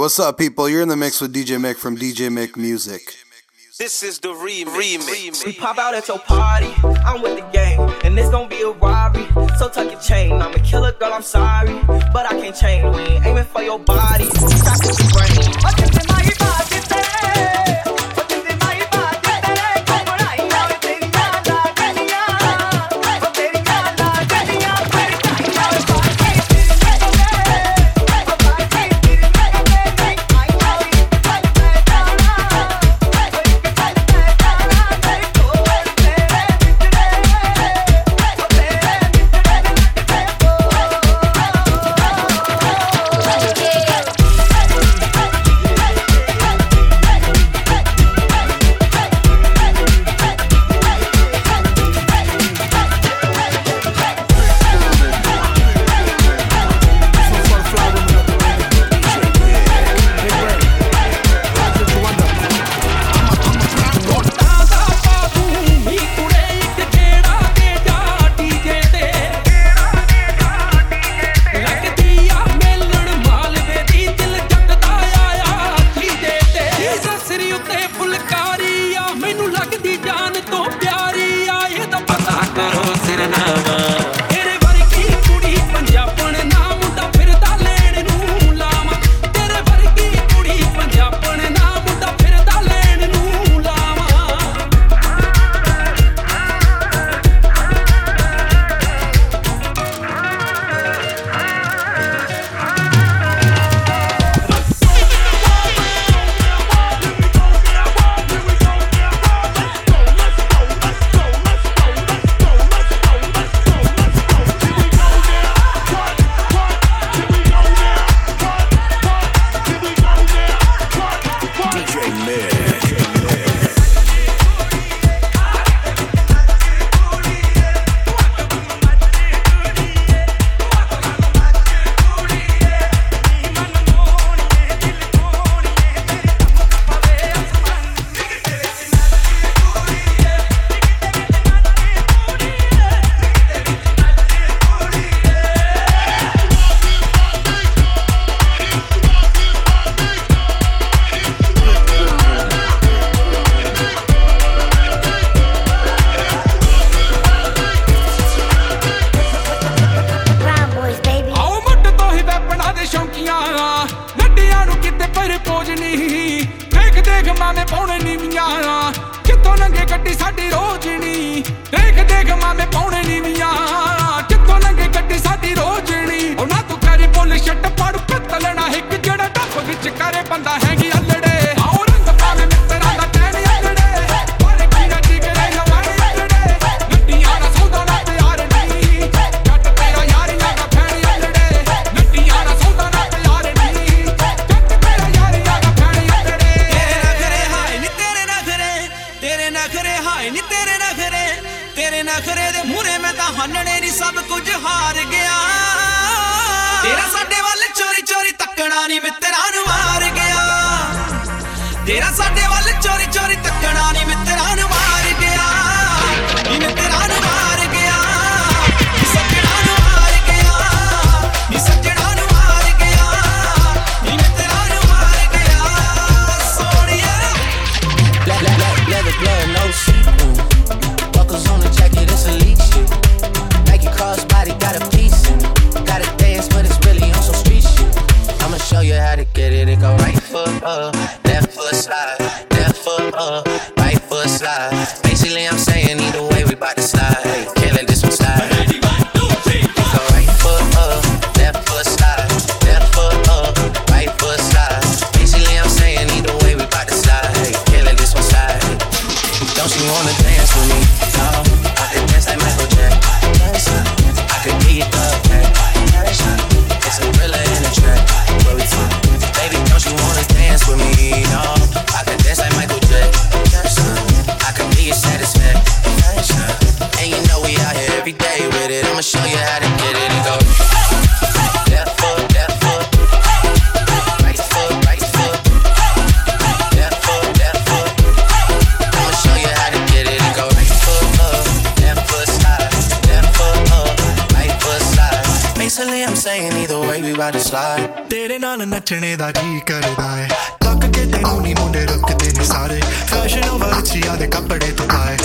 What's up, people? You're in the mix with DJ Mick from DJ Mick Music. This is the remix. We pop out at your party, I'm with the gang, and it's gonna be a robbery. So tuck your chain, I'm a killer girl, I'm sorry, but I can't change. We ain't aiming for your body, stop with your brain. ਪਾਉਣੇ ਨੀਵੀਆਂ। ਕਿੱਥੋਂ ਨੰਗੇ ਕੱਟੀ ਯਾਰੀ ਮਿੱਤਰਾਂ ਨੂੰ ਮਾਰ ਗਿਆ। ਤੇਰਾ ਸਾਡੇ right foot slide. Basically, I'm saying either way, we bout to slide. Killing this one slide. Foot up, foot slide. Left foot up, right foot slide. Basically, I'm saying either way, to slide. This one. Don't you wanna saying either way, we about to slide. ਤੇਰੇ ਨਾਲ ਨੱਚਣੇ ਦਾ ਜੀ ਕਰਦਾ ਏ ਤੱਕ ਕੇ ਤੈਨੂੰ ਨਹੀਂ ਮੁੰਡੇ ਰੁਕਦੇ ਨੇ ਸਾਰੇ। ਫੈਸ਼ਨ ਓਵਰ ਚੀਆ ਦੇ ਕੱਪੜੇ ਤੂੰ ਪਾਏ